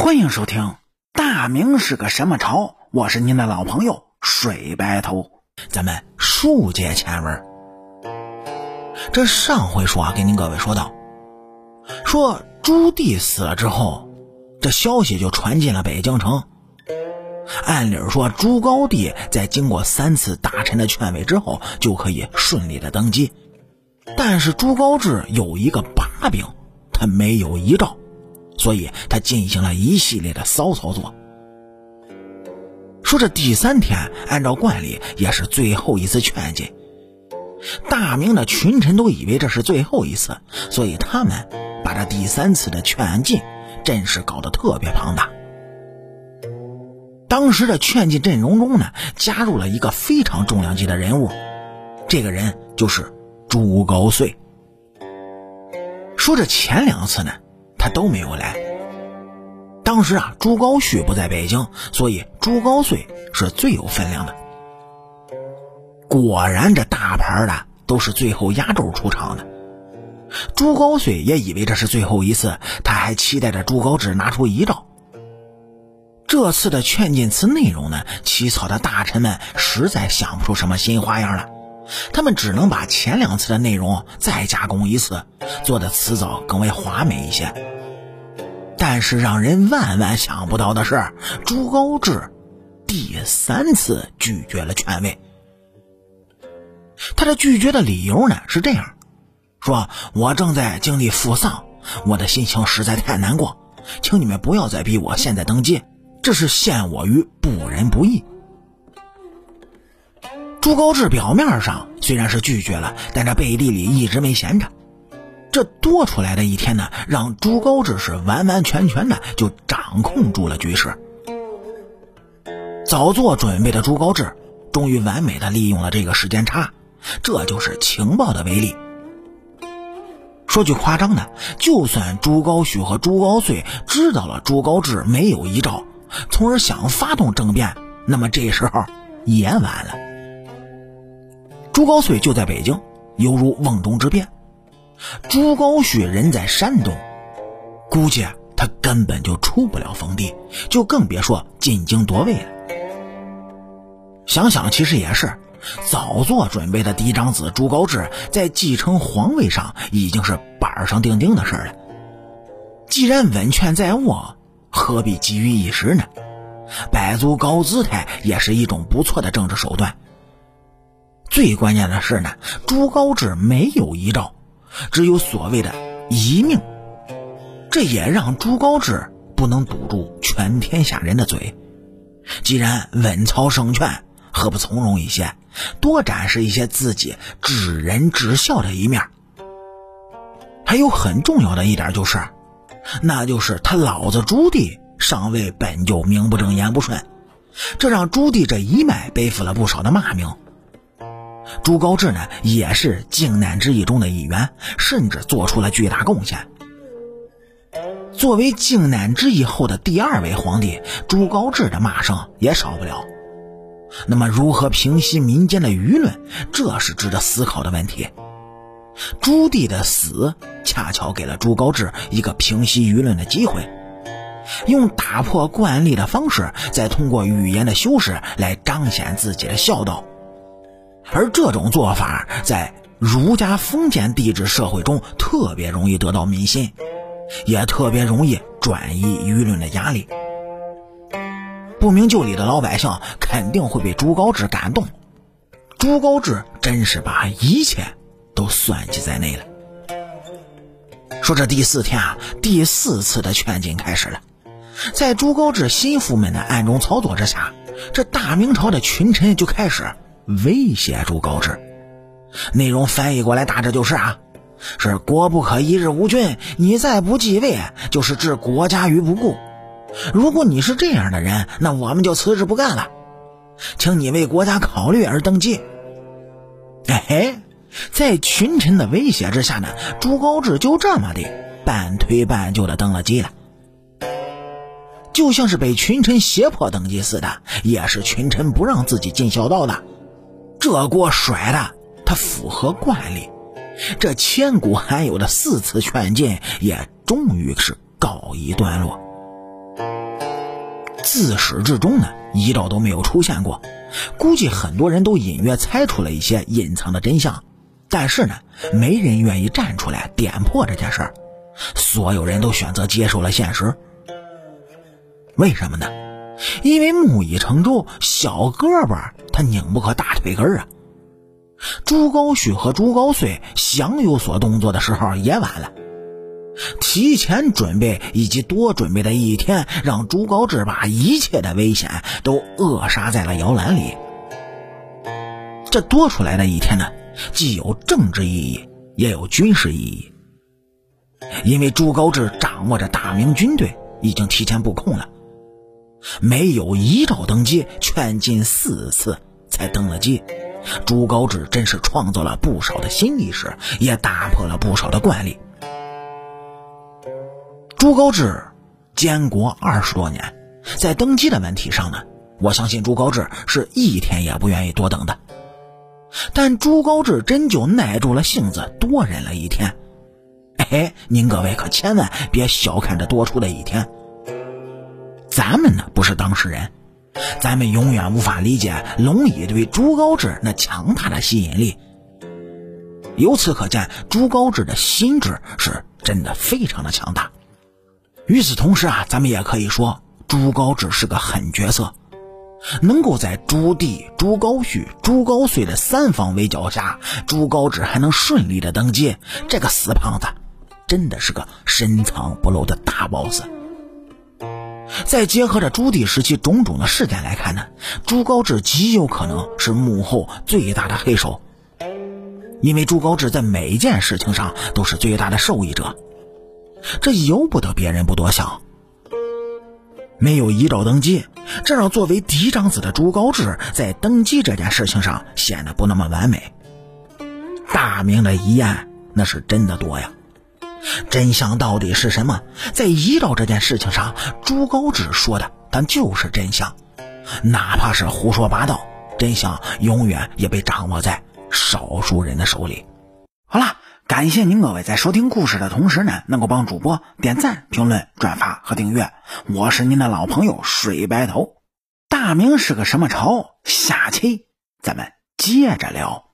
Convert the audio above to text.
欢迎收听《大明是个什么朝》，我是您的老朋友水白头。咱们书接前文，这上回书啊，给您各位说到，说朱棣死了之后，这消息就传进了北京城。按理说，朱高帝在经过三次大臣的劝慰之后，就可以顺利的登基。但是朱高炽有一个把柄，他没有遗诏。所以他进行了一系列的骚操作。说这第三天，按照惯例也是最后一次劝进。大明的群臣都以为这是最后一次，所以他们把这第三次的劝进阵势搞得特别庞大。当时的劝进阵容中呢，加入了一个非常重量级的人物，这个人就是朱高燧。说这前两次呢。他都没有来。当时啊，朱高煦不在北京，所以朱高燧是最有分量的。果然，这大牌的都是最后压轴出场的。朱高燧也以为这是最后一次，他还期待着朱高炽拿出遗诏。这次的劝进词内容呢，起草的大臣们实在想不出什么新花样了。他们只能把前两次的内容再加工一次，做的辞藻更为华美一些。但是让人万万想不到的是，朱高炽第三次拒绝了权位。他的拒绝的理由呢是这样：说我正在经历父丧，我的心情实在太难过，请你们不要再逼我现在登基，这是陷我于不仁不义。朱高炽表面上虽然是拒绝了，但这背地里一直没闲着。这多出来的一天呢，让朱高炽是完完全全的就掌控住了局势。早做准备的朱高炽，终于完美的利用了这个时间差，这就是情报的威力。说句夸张的，就算朱高煦和朱高燧知道了朱高炽没有遗诏，从而想发动政变，那么这时候也晚了。朱高燧就在北京，犹如瓮中之鳖。朱高煦人在山东，估计他根本就出不了封地，就更别说进京夺位了。想想其实也是，早做准备的嫡长子朱高炽在继承皇位上已经是板上钉钉的事了。既然稳权在握，何必急于一时呢？摆足高姿态也是一种不错的政治手段。最关键的是呢，朱高炽没有遗诏，只有所谓的遗命，这也让朱高炽不能堵住全天下人的嘴。既然稳操胜券，何不从容一些，多展示一些自己知人知孝的一面？还有很重要的一点就是，那就是他老子朱棣上位本就名不正言不顺，这让朱棣这一脉背负了不少的骂名。朱高炽呢，也是靖难之役中的一员，甚至做出了巨大贡献。作为靖难之役后的第二位皇帝，朱高炽的骂声也少不了。那么，如何平息民间的舆论，这是值得思考的问题。朱棣的死，恰巧给了朱高炽一个平息舆论的机会，用打破惯例的方式，再通过语言的修饰来彰显自己的孝道。而这种做法在儒家封建帝制社会中特别容易得到民心，也特别容易转移舆论的压力。不明就里的老百姓肯定会被朱高炽感动。朱高炽真是把一切都算计在内了。说这第四天啊，第四次的劝进开始了，在朱高炽心腹们的暗中操作之下，这大明朝的群臣就开始。威胁朱高炽，内容翻译过来大致就是啊，是国不可一日无君，你再不继位就是置国家于不顾。如果你是这样的人，那我们就辞职不干了，请你为国家考虑而登基。哎嘿，在群臣的威胁之下呢，朱高炽就这么的半推半就的登了基了，就像是被群臣胁迫登基似的，也是群臣不让自己尽孝道的。这锅甩的，他符合惯例。这千古罕有的四次劝进，也终于是告一段落。自始至终呢，遗诏都没有出现过。估计很多人都隐约猜出了一些隐藏的真相，但是呢，没人愿意站出来点破这件事儿。所有人都选择接受了现实。为什么呢？因为木已成舟，小胳膊他拧不过大腿根啊。朱高煦和朱高燧想有所动作的时候也晚了。提前准备以及多准备的一天，让朱高炽把一切的危险都扼杀在了摇篮里。这多出来的一天呢，既有政治意义，也有军事意义。因为朱高炽掌握着大明军队，已经提前布控了，没有遗诏登基，劝进四次才登了基。朱高炽真是创造了不少的新历史，也打破了不少的惯例。朱高炽监国二十多年，在登基的问题上呢，我相信朱高炽是一天也不愿意多等的。但朱高炽真就耐住了性子，多忍了一天。哎，您各位可千万别小看这多出的一天。咱们呢不是当事人，咱们永远无法理解龙椅对朱高炽那强大的吸引力。由此可见，朱高炽的心智是真的非常的强大。与此同时啊，咱们也可以说，朱高炽是个狠角色，能够在朱棣、朱高煦、朱高燧的三方围剿下，朱高炽还能顺利的登基，这个死胖子，真的是个深藏不露的大 boss。再结合着朱棣时期种种的事件来看呢，朱高炽极有可能是幕后最大的黑手，因为朱高炽在每一件事情上都是最大的受益者。这由不得别人不多想。没有遗诏登基，这让作为嫡长子的朱高炽在登基这件事情上显得不那么完美。大明的疑案那是真的多呀，真相到底是什么？在遗诏这件事情上，朱高炽说的，但就是真相，哪怕是胡说八道，真相永远也被掌握在少数人的手里。好了。感谢您各位在收听故事的同时呢，能够帮主播点赞、评论、转发和订阅。我是您的老朋友水白头。大明是个什么朝？下期咱们接着聊。